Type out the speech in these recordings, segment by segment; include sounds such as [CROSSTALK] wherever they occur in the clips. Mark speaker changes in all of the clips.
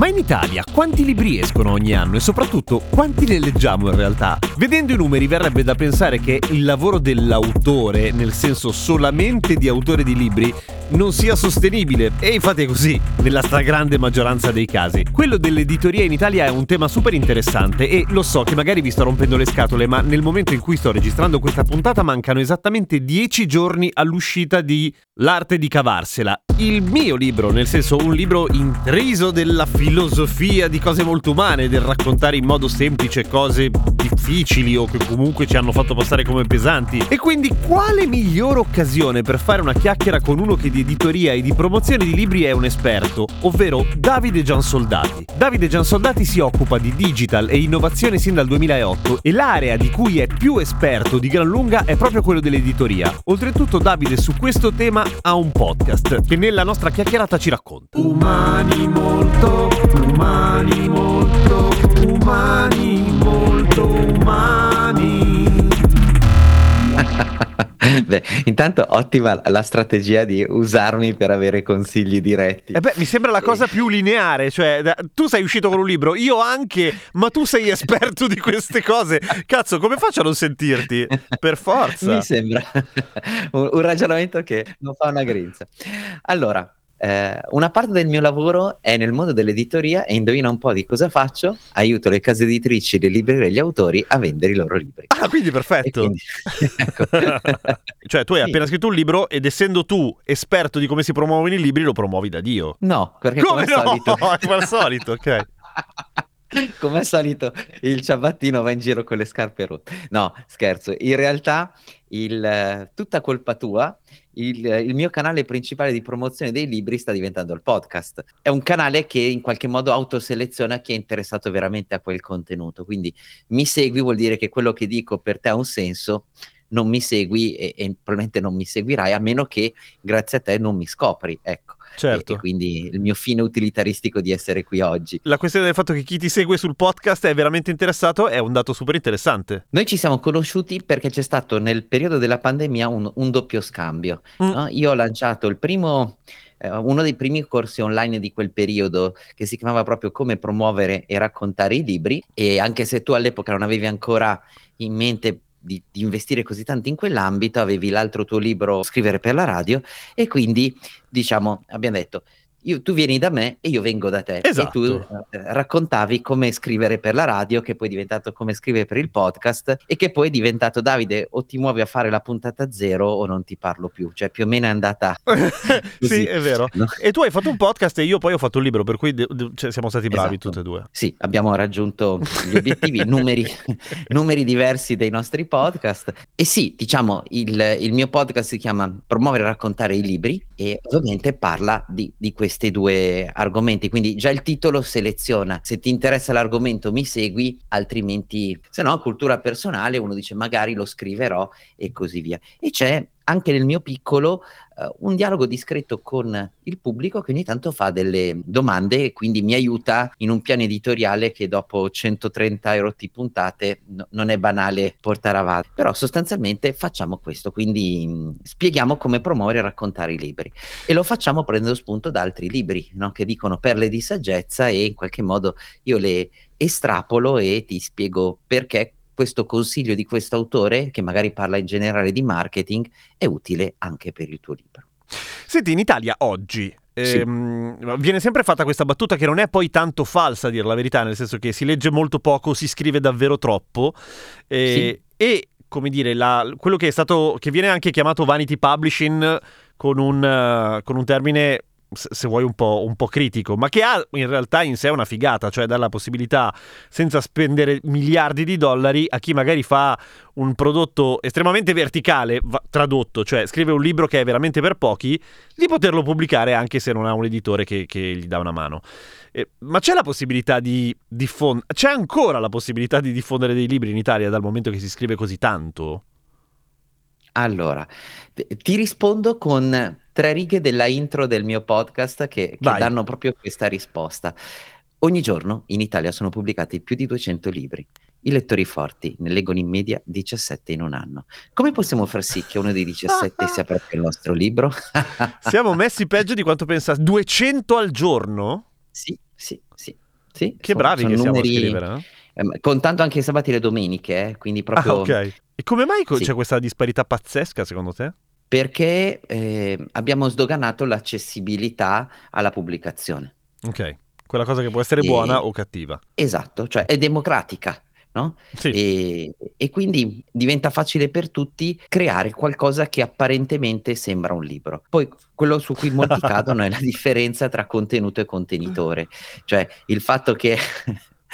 Speaker 1: Ma in Italia quanti libri escono ogni anno e soprattutto quanti ne leggiamo in realtà? Vedendo i numeri verrebbe da pensare che il lavoro dell'autore, nel senso solamente di autore di libri, non sia sostenibile e infatti è così nella stragrande maggioranza dei casi. Quello dell'editoria in Italia è un tema super interessante e lo so che magari vi sto rompendo le scatole, ma nel momento in cui sto registrando questa puntata mancano esattamente 10 giorni all'uscita di L'arte di cavarsela, il mio libro, nel senso un libro intriso della filosofia di cose molto umane, del raccontare in modo semplice cose difficili o che comunque ci hanno fatto passare come pesanti. E quindi quale migliore occasione per fare una chiacchiera con uno che di editoria e di promozione di libri è un esperto, ovvero Davide Giansoldati. Davide Giansoldati si occupa di digital e innovazione sin dal 2008 e l'area di cui è più esperto di gran lunga è proprio quello dell'editoria. Oltretutto Davide su questo tema ha un podcast che nella nostra chiacchierata ci racconta.
Speaker 2: Umani molto, umani molto, umani molto umani. [LAUGHS] [LAUGHS]
Speaker 3: Beh, intanto ottima la strategia di usarmi per avere consigli diretti.
Speaker 1: Eh beh, mi sembra la cosa più lineare, cioè tu sei uscito con un libro, io anche, ma tu sei esperto di queste cose. Cazzo, come faccio a non sentirti? Per forza.
Speaker 3: Mi sembra [LAUGHS] un, un ragionamento che non fa una grinza. Allora, eh, una parte del mio lavoro è nel mondo dell'editoria e indovina un po' di cosa faccio? Aiuto le case editrici, le librerie e gli autori a vendere i loro libri.
Speaker 1: Ah, quindi perfetto.
Speaker 3: quindi- [LAUGHS] ecco. [LAUGHS]
Speaker 1: Cioè, tu hai
Speaker 3: Sì.
Speaker 1: appena scritto un libro ed essendo tu esperto di come si promuovono i libri, lo promuovi da Dio.
Speaker 3: No, perché
Speaker 1: Come
Speaker 3: come, al
Speaker 1: no?
Speaker 3: solito... [LAUGHS]
Speaker 1: Come al solito, ok.
Speaker 3: Come al solito il ciabattino va in giro con le scarpe rotte. No, scherzo. In realtà, il, eh, tutta colpa tua, il, il mio canale principale di promozione dei libri sta diventando il podcast. È un canale che in qualche modo autoseleziona chi è interessato veramente a quel contenuto. Quindi mi segui vuol dire che quello che dico per te ha un senso. Non mi segui e, e probabilmente non mi seguirai a meno che grazie a te non mi scopri. Ecco.
Speaker 1: Certo.
Speaker 3: E, e quindi il mio fine utilitaristico di essere qui oggi.
Speaker 1: La questione del fatto che chi ti segue sul podcast è veramente interessato è un dato super interessante.
Speaker 3: Noi ci siamo conosciuti perché c'è stato nel periodo della pandemia un, un doppio scambio.
Speaker 1: Mm.
Speaker 3: no? Io ho lanciato il primo, eh, uno dei primi corsi online di quel periodo che si chiamava proprio Come promuovere e raccontare i libri e anche se tu all'epoca non avevi ancora in mente di, di investire così tanto in quell'ambito, avevi l'altro tuo libro Scrivere per la radio e quindi diciamo abbiamo detto io- tu vieni da me e io vengo da te.
Speaker 1: Esatto.
Speaker 3: E tu eh, raccontavi come scrivere per la radio, che poi è diventato come scrivere per il podcast e che poi è diventato Davide o ti muovi a fare la puntata zero o non ti parlo più. Cioè più o meno è andata [LAUGHS]
Speaker 1: sì, è vero.
Speaker 3: no?
Speaker 1: E tu hai fatto un podcast e io poi ho fatto un libro, per cui de- de- cioè, siamo stati bravi
Speaker 3: Esatto.
Speaker 1: tutti e due.
Speaker 3: Sì, abbiamo raggiunto gli obiettivi, [LAUGHS] numeri, [LAUGHS] numeri diversi dei nostri podcast. E sì, diciamo, il, il mio podcast si chiama Promuovere e raccontare i libri e ovviamente parla di, di questi due argomenti. Quindi già il titolo seleziona. Se ti interessa l'argomento mi segui, altrimenti, se no, cultura personale, uno dice magari lo scriverò e così via. E c'è anche nel mio piccolo eh, un dialogo discreto con il pubblico che ogni tanto fa delle domande e quindi mi aiuta in un piano editoriale che dopo 130 e rotti puntate no- non è banale portare avanti. Però sostanzialmente facciamo questo, quindi mh, spieghiamo come promuovere e raccontare i libri e lo facciamo prendendo spunto da altri libri no? che dicono perle di saggezza e in qualche modo io le estrapolo e ti spiego perché questo consiglio di questo autore, che magari parla in generale di marketing, è utile anche per il tuo libro.
Speaker 1: Senti, in Italia oggi
Speaker 3: Sì.
Speaker 1: ehm, viene sempre fatta questa battuta che non è poi tanto falsa, a dire la verità, nel senso che si legge molto poco, si scrive davvero troppo eh, e come dire, la- quello che è stato che viene anche chiamato vanity publishing con un, eh, con un termine se vuoi un po', un po' critico, ma che ha in realtà in sé una figata, cioè dà la possibilità, senza spendere miliardi di dollari, a chi magari fa un prodotto estremamente verticale, va- tradotto, cioè scrive un libro che è veramente per pochi, di poterlo pubblicare anche se non ha un editore che, che gli dà una mano. Eh, ma c'è la possibilità di diffondere, c'è ancora la possibilità di diffondere dei libri in Italia dal momento che si scrive così tanto?
Speaker 3: Allora, ti rispondo con tre righe della intro del mio podcast che, che danno proprio questa risposta. Ogni giorno in Italia sono pubblicati più di 200 libri. I lettori forti ne leggono in media 17 in un anno. Come possiamo far sì che uno dei 17 sia [LAUGHS] proprio il nostro libro?
Speaker 1: Siamo messi peggio di quanto pensassi. 200 al giorno?
Speaker 3: Sì, sì, sì. sì.
Speaker 1: Che
Speaker 3: Sono-
Speaker 1: bravi
Speaker 3: sono
Speaker 1: che siamo a
Speaker 3: numeri,
Speaker 1: scrivere. eh?
Speaker 3: ehm, contando anche i sabati e le domeniche, eh, quindi proprio
Speaker 1: Ah, ok. E come mai
Speaker 3: Sì.
Speaker 1: c'è questa disparità pazzesca secondo te?
Speaker 3: perché eh, abbiamo sdoganato l'accessibilità alla pubblicazione.
Speaker 1: Ok. Quella cosa che può essere
Speaker 3: E-
Speaker 1: buona o cattiva.
Speaker 3: Esatto, cioè è democratica, no?
Speaker 1: Sì.
Speaker 3: E, e quindi diventa facile per tutti creare qualcosa che apparentemente sembra un libro. Poi quello su cui molti [LAUGHS] cadono è la differenza tra contenuto e contenitore, cioè il fatto che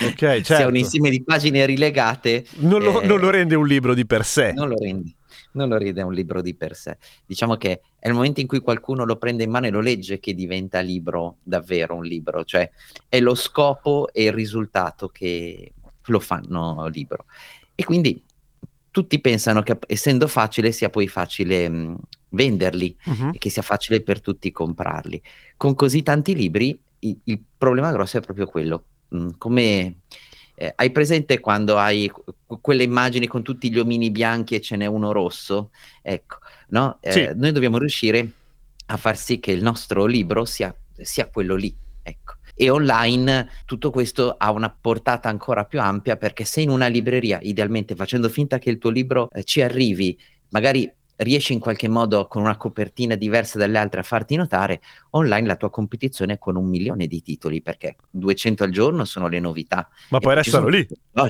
Speaker 1: Ok, [LAUGHS]
Speaker 3: sia
Speaker 1: certo.
Speaker 3: un insieme di pagine rilegate
Speaker 1: Non lo,
Speaker 3: eh,
Speaker 1: non lo rende un libro di per sé.
Speaker 3: non lo rende. Non lo rende un libro di per sé. Diciamo che è il momento in cui qualcuno lo prende in mano e lo legge che diventa libro, davvero un libro, cioè è lo scopo e il risultato che lo fanno libro. E quindi tutti pensano che essendo facile sia poi facile mh, venderli
Speaker 1: Mhm.
Speaker 3: e che sia facile per tutti comprarli. Con così tanti libri il problema grosso è proprio quello. Come eh, hai presente quando hai que- quelle immagini con tutti gli omini bianchi e ce n'è uno rosso? Ecco, no? Eh,
Speaker 1: Sì.
Speaker 3: Noi dobbiamo riuscire a far sì che il nostro libro sia, sia quello lì. Ecco. E online tutto questo ha una portata ancora più ampia perché se in una libreria, idealmente facendo finta che il tuo libro eh, ci arrivi, magari riesci in qualche modo con una copertina diversa dalle altre a farti notare, online la tua competizione è con un milione di titoli perché 200 al giorno sono le novità.
Speaker 1: Ma
Speaker 3: E
Speaker 1: poi restano lì.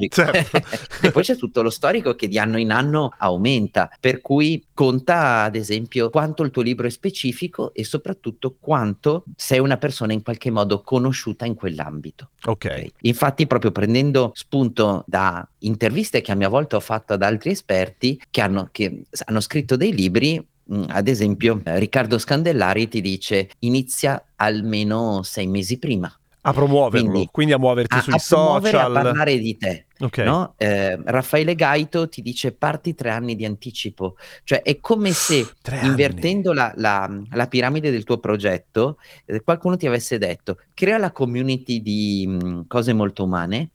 Speaker 1: Certo. [LAUGHS]
Speaker 3: e poi c'è tutto lo storico che di anno in anno aumenta, per cui conta ad esempio quanto il tuo libro è specifico e soprattutto quanto sei una persona in qualche modo conosciuta in quell'ambito.
Speaker 1: Ok.
Speaker 3: Infatti, proprio prendendo spunto da interviste che a mia volta ho fatto ad altri esperti che hanno, che hanno scritto dei libri, mh, ad esempio eh, Riccardo Scandellari ti dice inizia almeno sei mesi prima
Speaker 1: A promuoverlo, quindi,
Speaker 3: Quindi
Speaker 1: a muoverti
Speaker 3: a,
Speaker 1: sui
Speaker 3: a promuovere, a
Speaker 1: social.
Speaker 3: parlare di te.
Speaker 1: Ok.
Speaker 3: no? Eh, Raffaele Gaito ti dice parti tre anni di anticipo, cioè è come se
Speaker 1: Tre anni.
Speaker 3: invertendo la, la- la piramide del tuo progetto, eh, qualcuno ti avesse detto crea la community di mh, cose molto umane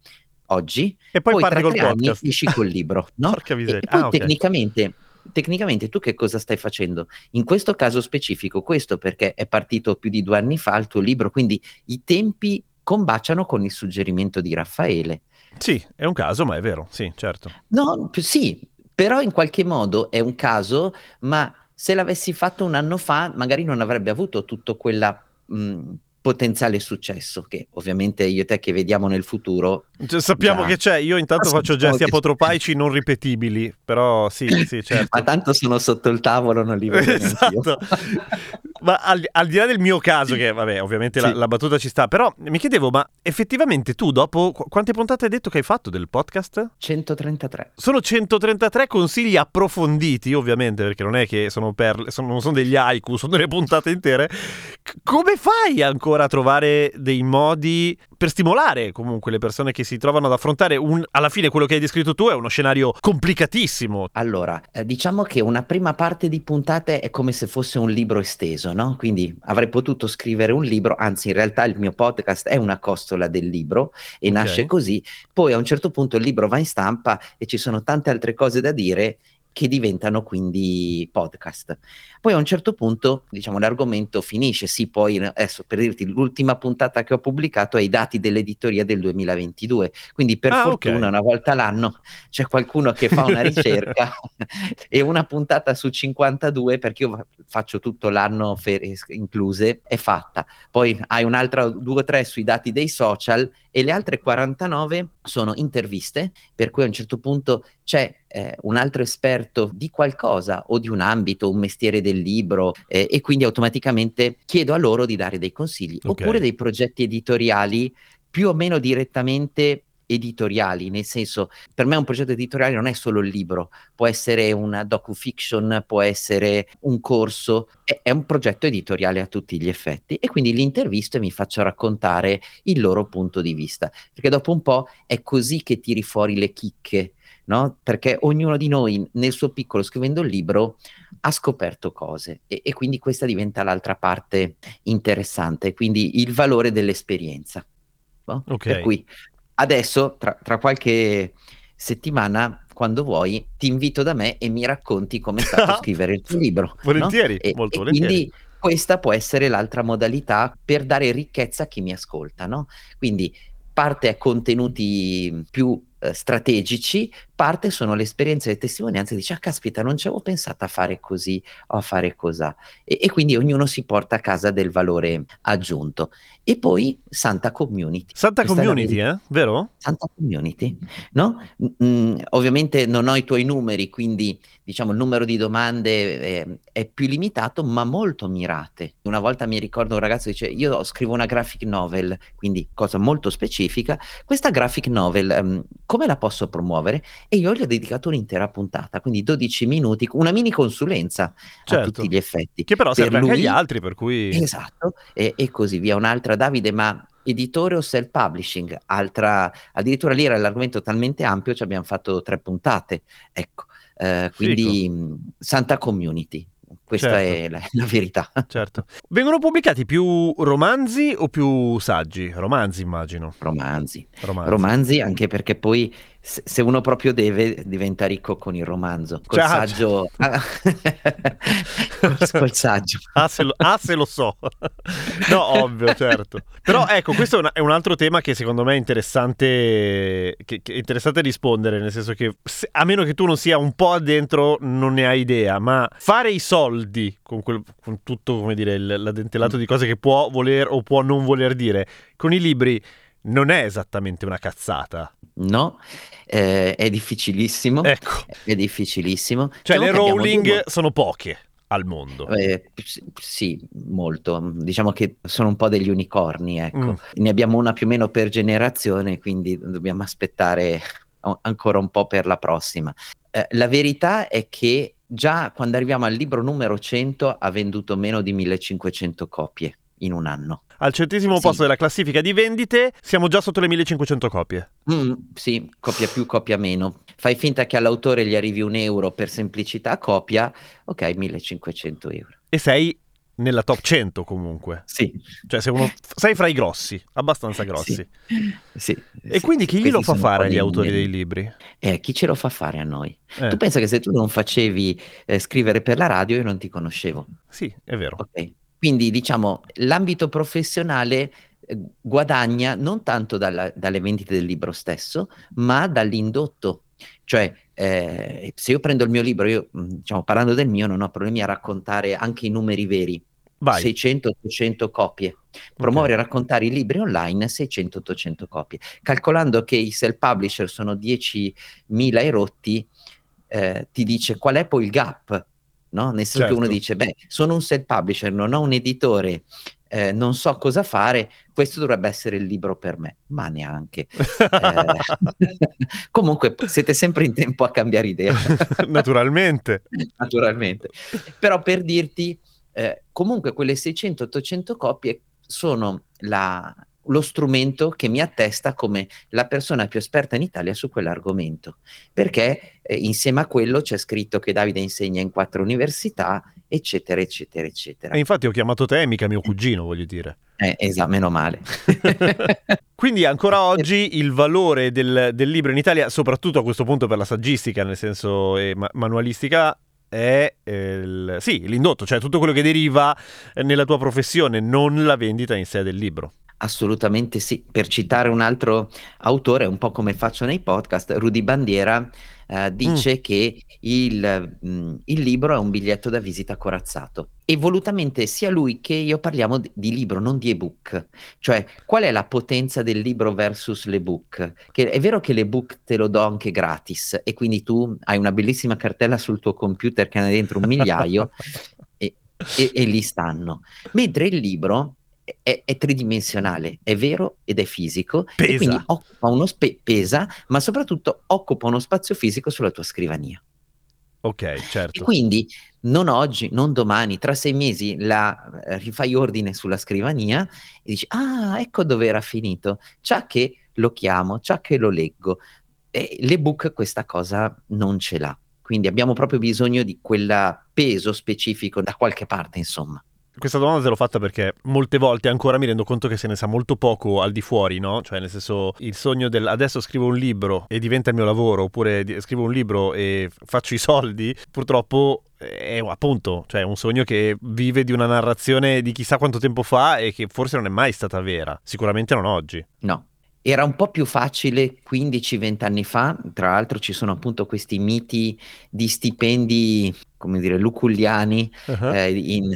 Speaker 3: oggi,
Speaker 1: E poi,
Speaker 3: poi,
Speaker 1: parti
Speaker 3: tra
Speaker 1: col
Speaker 3: tre anni
Speaker 1: podcast.
Speaker 3: esci col libro, [LAUGHS] no?
Speaker 1: Porca
Speaker 3: E,
Speaker 1: miseria.
Speaker 3: poi
Speaker 1: Ah, ok.
Speaker 3: tecnicamente, tecnicamente tu che cosa stai facendo? In questo caso specifico, questo perché è partito più di due anni fa il tuo libro, quindi i tempi combaciano con il suggerimento di Raffaele.
Speaker 1: Sì, è un caso, ma è vero. Sì, certo.
Speaker 3: No, sì, però in qualche modo è un caso, ma se l'avessi fatto un anno fa, magari non avrebbe avuto tutto quella mh, potenziale successo che ovviamente io e te che vediamo nel futuro.
Speaker 1: Cioè, sappiamo
Speaker 3: Già.
Speaker 1: che c'è. Io intanto
Speaker 3: Ah,
Speaker 1: faccio gesti apotropaici non ripetibili, però sì, sì, [LAUGHS] certo.
Speaker 3: Ma tanto sono sotto il tavolo, non li vedo. [LAUGHS]
Speaker 1: Esatto. [LAUGHS] Ma al, al di là del mio caso, che vabbè, ovviamente la,
Speaker 3: Sì.
Speaker 1: la battuta ci sta, però mi chiedevo, ma effettivamente tu dopo qu- quante puntate hai detto che hai fatto del podcast?
Speaker 3: 133.
Speaker 1: Sono 133 consigli approfonditi, ovviamente, perché non è che sono per, sono- non sono degli haiku, sono delle puntate intere. C- come fai ancora a trovare dei modi per stimolare comunque le persone che si trovano ad affrontare un, alla fine quello che hai descritto tu è uno scenario complicatissimo.
Speaker 3: Allora, eh, diciamo che una prima parte di puntate è come se fosse un libro esteso, no? Quindi avrei potuto scrivere un libro, anzi in realtà il mio podcast è una costola del libro e
Speaker 1: Ok.
Speaker 3: nasce così. Poi a un certo punto il libro va in stampa e ci sono tante altre cose da dire che diventano quindi podcast. Poi a un certo punto, diciamo, l'argomento finisce. Sì, poi adesso per dirti, l'ultima puntata che ho pubblicato è i dati dell'editoria del 2022. Quindi per
Speaker 1: Ah,
Speaker 3: fortuna
Speaker 1: ok.
Speaker 3: una volta l'anno c'è qualcuno che fa una ricerca [LAUGHS] e una puntata su 52, perché io faccio tutto l'anno ferie incluse, è fatta. Poi hai un'altra due o tre sui dati dei social e le altre 49 sono interviste, per cui a un certo punto c'è eh, un altro esperto di qualcosa o di un ambito, un mestiere del libro eh, e quindi automaticamente chiedo a loro di dare dei consigli
Speaker 1: Ok.
Speaker 3: oppure dei progetti editoriali più o meno direttamente editoriali, nel senso per me un progetto editoriale non è solo il libro, può essere una docufiction, può essere un corso, è, è un progetto editoriale a tutti gli effetti e quindi li intervisto e mi faccio raccontare il loro punto di vista, perché dopo un po' è così che tiri fuori le chicche, no? Perché ognuno di noi nel suo piccolo scrivendo il libro ha scoperto cose e, e quindi questa diventa l'altra parte interessante, quindi il valore dell'esperienza. no?
Speaker 1: Ok.
Speaker 3: Per cui adesso, tra, tra qualche settimana, quando vuoi, ti invito da me e mi racconti come è stato [LAUGHS] scrivere il tuo libro. no?
Speaker 1: Volentieri,
Speaker 3: E-
Speaker 1: molto
Speaker 3: e
Speaker 1: volentieri.
Speaker 3: Quindi questa può essere l'altra modalità per dare ricchezza a chi mi ascolta, no? Quindi parte a contenuti più eh, strategici, parte sono le esperienze e le testimonianze, dice, ah caspita, non ci avevo pensato a fare così o a fare cos'ha. E, e quindi ognuno si porta a casa del valore aggiunto. E poi Santa Community.
Speaker 1: Santa
Speaker 3: Questa
Speaker 1: community, eh? Vero?
Speaker 3: Santa Community, no? Mm, ovviamente non ho i tuoi numeri, quindi diciamo il numero di domande eh, è più limitato, ma molto mirate. Una volta mi ricordo un ragazzo dice: Io scrivo una graphic novel, quindi cosa molto specifica. Questa graphic novel, ehm, come la posso promuovere? E io gli ho dedicato un'intera puntata, quindi 12 minuti, una mini consulenza a
Speaker 1: Certo.
Speaker 3: tutti gli effetti.
Speaker 1: Che però
Speaker 3: Per
Speaker 1: serve anche agli
Speaker 3: lui-
Speaker 1: altri, per cui...
Speaker 3: Esatto, e, e così via. Un'altra, Davide, ma editore o self-publishing? Altra, addirittura lì era l'argomento talmente ampio, ci abbiamo fatto tre puntate. Ecco, eh, quindi mh, Santa Community, questa
Speaker 1: Certo.
Speaker 3: è la, [LAUGHS] la verità.
Speaker 1: Certo. Vengono pubblicati più romanzi o più saggi? Romanzi, immagino.
Speaker 3: Romanzi.
Speaker 1: Romanzi.
Speaker 3: Romanzi, anche perché poi se, uno proprio deve, diventa ricco con il romanzo. Col
Speaker 1: Cioè,
Speaker 3: saggio... col, [LAUGHS] [LAUGHS] col saggio.
Speaker 1: Ah se, lo, ah, se lo so. no, ovvio, certo. Però ecco, questo è un altro tema che secondo me è interessante, che, che è interessante rispondere, nel senso che se- a meno che tu non sia un po' addentro non ne hai idea, ma fare i soldi con, quel- con tutto, come dire, il- l'addentelato di cose che può voler o può non voler dire, con i libri non è esattamente una cazzata.
Speaker 3: No, eh, è difficilissimo.
Speaker 1: Ecco,
Speaker 3: È difficilissimo.
Speaker 1: cioè
Speaker 3: Diciamo
Speaker 1: le Rowling sono poche al mondo.
Speaker 3: Eh, sì, molto. Diciamo che sono un po' degli unicorni, ecco.
Speaker 1: Mm.
Speaker 3: Ne abbiamo una più o meno per generazione, quindi dobbiamo aspettare ancora un po' per la prossima. Eh, la verità è che già quando arriviamo al libro numero 100 ha venduto meno di 1500 copie in un anno.
Speaker 1: Al centesimo
Speaker 3: Sì.
Speaker 1: posto della classifica di vendite siamo già sotto le 1500 copie.
Speaker 3: Mm, sì, copia più, copia meno. Fai finta che all'autore gli arrivi un euro per semplicità copia, ok, 1500 euro.
Speaker 1: E sei nella top 100 comunque.
Speaker 3: Sì,
Speaker 1: Cioè sei, uno, sei fra i grossi, abbastanza grossi.
Speaker 3: Sì, sì,
Speaker 1: E
Speaker 3: sì,
Speaker 1: quindi chi glielo
Speaker 3: questi
Speaker 1: fa
Speaker 3: sono un
Speaker 1: fare agli autori dei libri?
Speaker 3: Eh, chi ce lo fa fare a noi?
Speaker 1: Eh,
Speaker 3: Tu pensa che se tu non facevi eh, scrivere per la radio io non ti conoscevo,
Speaker 1: sì, è vero.
Speaker 3: ok? Quindi diciamo l'ambito professionale eh, guadagna non tanto dalla- dalle vendite del libro stesso, ma dall'indotto. Cioè, eh, se io prendo il mio libro, io diciamo parlando del mio non ho problemi a raccontare anche i numeri veri. 600-800 copie. Promuovere e raccontare i libri online 600-800 copie. Calcolando che i self-publisher sono 10.000 e rotti, eh, ti dice qual è poi il gap, no? Nel senso
Speaker 1: Certo.
Speaker 3: che uno dice, beh, sono un self-publisher, non ho un editore, eh, non so cosa fare, questo dovrebbe essere il libro per me, ma neanche. [LAUGHS] Eh, [LAUGHS] comunque siete sempre in tempo a cambiare idea.
Speaker 1: Naturalmente.
Speaker 3: naturalmente. Però per dirti, eh, comunque quelle 600-800 copie sono la- lo strumento che mi attesta come la persona più esperta in Italia su quell'argomento, perché eh, insieme a quello c'è scritto che Davide insegna in quattro università, eccetera, eccetera, eccetera.
Speaker 1: E infatti ho chiamato te, mica mio cugino, voglio dire.
Speaker 3: Eh, esatto, meno male. [LAUGHS]
Speaker 1: Quindi ancora [LAUGHS] oggi il valore del, del libro in Italia, soprattutto a questo punto per la saggistica, nel senso eh, ma- manualistica, è eh, il- sì, l'indotto, cioè tutto quello che deriva eh, nella tua professione, non la vendita in sé del libro.
Speaker 3: Assolutamente sì. Per citare un altro autore, un po' come faccio nei podcast, Rudy Bandiera eh, dice che il, mh, il libro è un biglietto da visita corazzato e volutamente sia lui che io parliamo di, di libro, non di ebook. Cioè, qual è la potenza del libro versus l'ebook? Che è vero che l'ebook te lo do anche gratis e quindi tu hai una bellissima cartella sul tuo computer che ha dentro un migliaio [LAUGHS] e, e, e lì stanno. Mentre il libro è, è, tridimensionale, è vero ed è fisico,
Speaker 1: Pesa.
Speaker 3: e quindi occupa uno spe- pesa, ma soprattutto occupa uno spazio fisico sulla tua scrivania.
Speaker 1: Ok,
Speaker 3: E
Speaker 1: certo.
Speaker 3: quindi non oggi, non domani, tra sei mesi la eh, rifai ordine sulla scrivania e dici: Ah, ecco dove era finito. Ciò che lo chiamo, ciò che lo leggo. E l'ebook questa cosa non ce l'ha. Quindi abbiamo proprio bisogno di quel peso specifico da qualche parte, insomma.
Speaker 1: Questa domanda te l'ho fatta perché molte volte ancora mi rendo conto che se ne sa molto poco al di fuori, no? Cioè, nel senso, il sogno del adesso scrivo un libro e diventa il mio lavoro, oppure scrivo un libro e faccio i soldi, purtroppo è appunto, cioè un sogno che vive di una narrazione di chissà quanto tempo fa e che forse non è mai stata vera, sicuramente non oggi.
Speaker 3: No. Era un po' più facile 15-20 anni fa, tra l'altro ci sono appunto questi miti di stipendi, come dire, luculliani
Speaker 1: Uh-huh.
Speaker 3: eh, in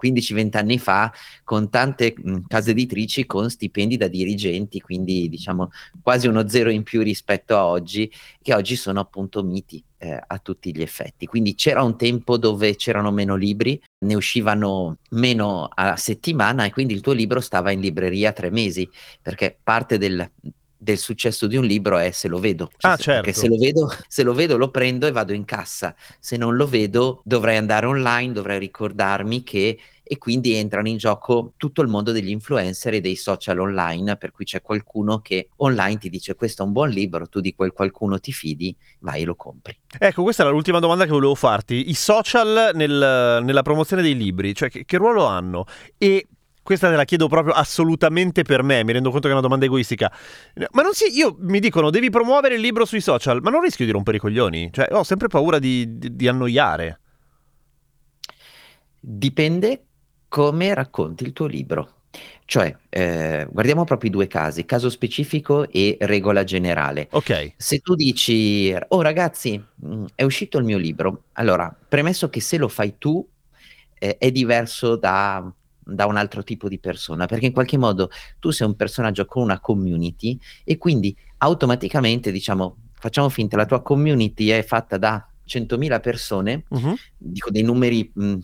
Speaker 3: 15-20 anni fa con tante mh, case editrici con stipendi da dirigenti, quindi diciamo quasi uno zero in più rispetto a oggi, che oggi sono appunto miti eh, a tutti gli effetti. Quindi c'era un tempo dove c'erano meno libri, ne uscivano meno a settimana e quindi il tuo libro stava in libreria tre mesi, perché parte del del successo di un libro è se lo vedo. Cioè,
Speaker 1: Ah,
Speaker 3: se- Perché
Speaker 1: certo.
Speaker 3: se lo vedo, [LAUGHS] se lo vedo lo prendo e vado in cassa. Se non lo vedo dovrei andare online, dovrei ricordarmi che e quindi entrano in gioco tutto il mondo degli influencer e dei social online, per cui c'è qualcuno che online ti dice questo è un buon libro, tu di quel qualcuno ti fidi, vai e lo compri.
Speaker 1: Ecco, questa era l'ultima domanda che volevo farti. I social nel- nella promozione dei libri, cioè che, che ruolo hanno? E questa te la chiedo proprio assolutamente per me, mi rendo conto che è una domanda egoistica. Ma non si, io mi dicono devi promuovere il libro sui social, ma non rischio di rompere i coglioni? Cioè, ho sempre paura di, di- di annoiare.
Speaker 3: Dipende come racconti il tuo libro. Cioè, eh, guardiamo proprio i due casi, caso specifico e regola generale.
Speaker 1: Ok,
Speaker 3: Se tu dici, oh ragazzi, mh, è uscito il mio libro, allora, premesso che se lo fai tu eh, è diverso da, da un altro tipo di persona, perché in qualche modo tu sei un personaggio con una community e quindi automaticamente, diciamo, facciamo finta, la tua community è fatta da 100.000 persone,
Speaker 1: Mhm.
Speaker 3: dico dei numeri mh,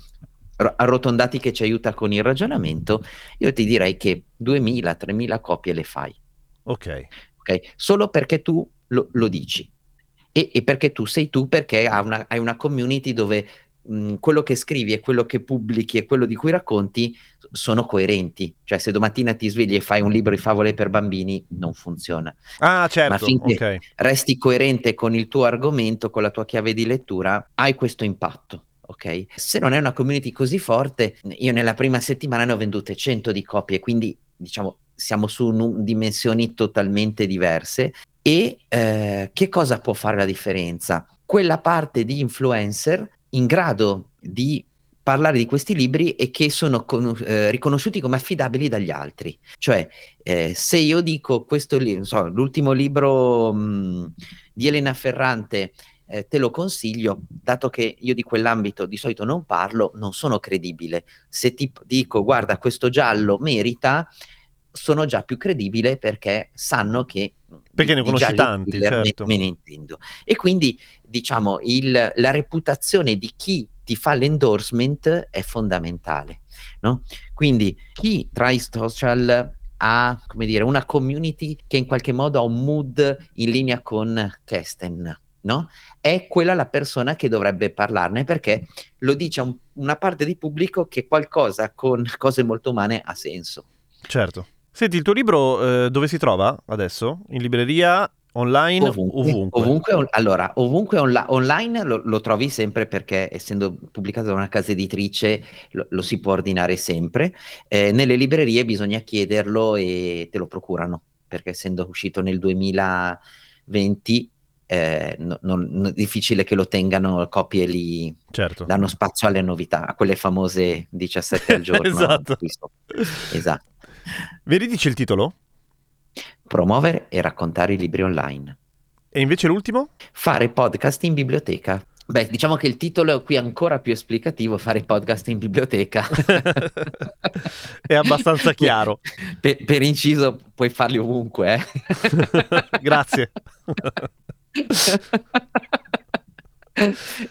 Speaker 3: ro- arrotondati che ci aiuta con il ragionamento, io ti direi che 2.000-3.000 copie le fai
Speaker 1: ok.
Speaker 3: ok? Solo perché tu lo, lo dici e, e perché tu sei tu, perché hai una, hai una community dove mh, quello che scrivi e quello che pubblichi e quello di cui racconti sono coerenti. Cioè, se domattina ti svegli e fai un libro di favole per bambini, non funziona.
Speaker 1: Ah, certo,
Speaker 3: finché-
Speaker 1: ok.
Speaker 3: Resti coerente con il tuo argomento, con la tua chiave di lettura, hai questo impatto. Ok, se non è una community così forte, io nella prima settimana ne ho vendute 100 di copie, quindi diciamo siamo su nu- dimensioni totalmente diverse. E eh, che cosa può fare la differenza? Quella parte di influencer in grado di parlare di questi libri e che sono con- eh, riconosciuti come affidabili dagli altri. Cioè, eh, se io dico questo libro, so, l'ultimo libro mh, di Elena Ferrante, eh, te lo consiglio, dato che io di quell'ambito di solito non parlo, non sono credibile. Se ti dico, guarda, questo giallo merita, sono già più credibile perché sanno che
Speaker 1: Perché ne conosci tanti,
Speaker 3: thriller me-
Speaker 1: certo.
Speaker 3: me ne intendo. E quindi, diciamo, il- la reputazione di chi ti fa l'endorsement è fondamentale, no? Quindi chi tra i social ha, dire, una community che in qualche modo ha un mood in linea con Kesten, no? È quella la persona che dovrebbe parlarne perché lo dice a un- una parte di pubblico che qualcosa con cose molto umane ha senso.
Speaker 1: Certo. Senti, il tuo libro eh, dove si trova adesso? In libreria, online,
Speaker 3: Ovunque,
Speaker 1: ovunque?
Speaker 3: ovunque allora, ovunque onla- online lo, lo trovi sempre perché essendo pubblicato da una casa editrice lo, lo si può ordinare sempre. Eh, nelle librerie bisogna chiederlo e te lo procurano perché essendo uscito nel 2020 eh, no- è difficile che lo tengano copie lì,
Speaker 1: Certo.
Speaker 3: danno spazio alle novità, a quelle famose 17 al giorno. [LAUGHS]
Speaker 1: Esatto.
Speaker 3: Esatto.
Speaker 1: Mi ridici il titolo?
Speaker 3: Promuovere e raccontare i libri online.
Speaker 1: E invece l'ultimo?
Speaker 3: Fare podcast in biblioteca. Beh, diciamo che il titolo è qui ancora più esplicativo, fare podcast in biblioteca. [LAUGHS]
Speaker 1: è abbastanza chiaro. [LAUGHS]
Speaker 3: Per, per, inciso puoi farli ovunque.
Speaker 1: Eh? [LAUGHS] Grazie.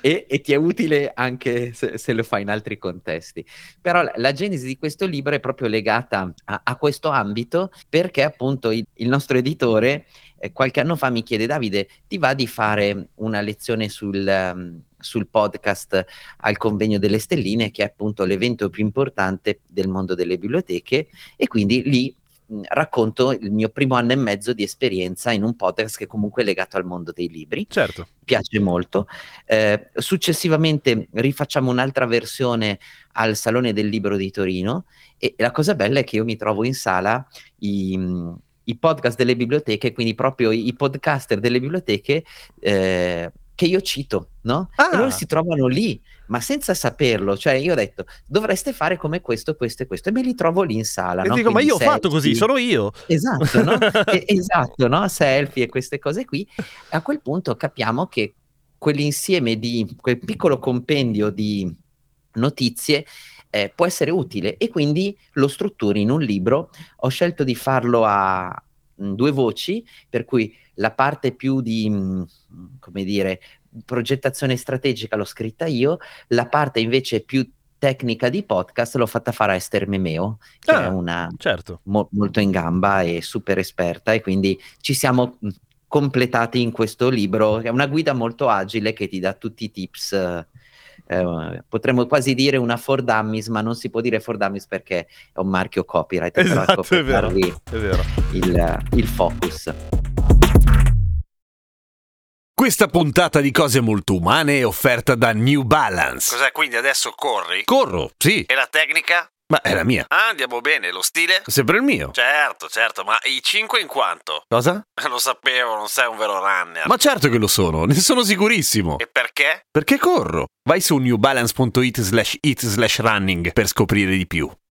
Speaker 3: E, e, ti è utile anche se, se, lo fai in altri contesti. Però la, la, genesi di questo libro è proprio legata a, a questo ambito perché appunto il, il nostro editore eh, qualche anno fa mi chiede Davide, ti va di fare una lezione sul, um, sul podcast al convegno delle stelline che è appunto l'evento più importante del mondo delle biblioteche e quindi lì racconto il mio primo anno e mezzo di esperienza in un podcast che comunque è legato al mondo dei libri.
Speaker 1: Certo.
Speaker 3: Piace molto. Eh, successivamente rifacciamo un'altra versione al Salone del Libro di Torino e la cosa bella è che io mi trovo in sala i, i podcast delle biblioteche, quindi proprio i, podcaster delle biblioteche eh, che io cito, no? Ah. E loro si trovano lì ma senza saperlo, cioè io ho detto dovreste fare come questo, questo e questo, e me li trovo lì in sala.
Speaker 1: E
Speaker 3: no?
Speaker 1: dico,
Speaker 3: Quindi
Speaker 1: ma io selfie. ho fatto così, sono io.
Speaker 3: Esatto, no? [LAUGHS] e, esatto, no? Selfie e queste cose qui. A quel punto capiamo che quell'insieme di, quel piccolo compendio di notizie eh, può essere utile e quindi lo strutturi in un libro. Ho scelto di farlo a mh, due voci, per cui la parte più di, mh, come dire, progettazione strategica l'ho scritta io, la parte invece più tecnica di podcast l'ho fatta fare a Esther Memeo, che ah, è una
Speaker 1: certo.
Speaker 3: mo- molto in gamba e super esperta e quindi ci siamo completati in questo libro, è una guida molto agile che ti dà tutti i tips. Eh, potremmo quasi dire una for dummies, ma non si può dire for dummies perché è un marchio copyright.
Speaker 1: Esatto, è vero, è vero.
Speaker 3: Il, il focus.
Speaker 1: Questa puntata di cose molto umane è offerta da New Balance.
Speaker 4: Cos'è quindi adesso corri?
Speaker 1: Corro, sì.
Speaker 4: E la tecnica?
Speaker 1: Ma è la mia.
Speaker 4: Ah, andiamo bene, lo stile?
Speaker 1: Sempre il mio.
Speaker 4: Certo, certo, ma i 5 in quanto?
Speaker 1: Cosa? [LAUGHS]
Speaker 4: Lo sapevo, non sei un vero runner.
Speaker 1: Ma certo che lo sono, ne sono sicurissimo.
Speaker 4: E perché?
Speaker 1: Perché corro. Vai su newbalance.it slash it slash running per scoprire di più.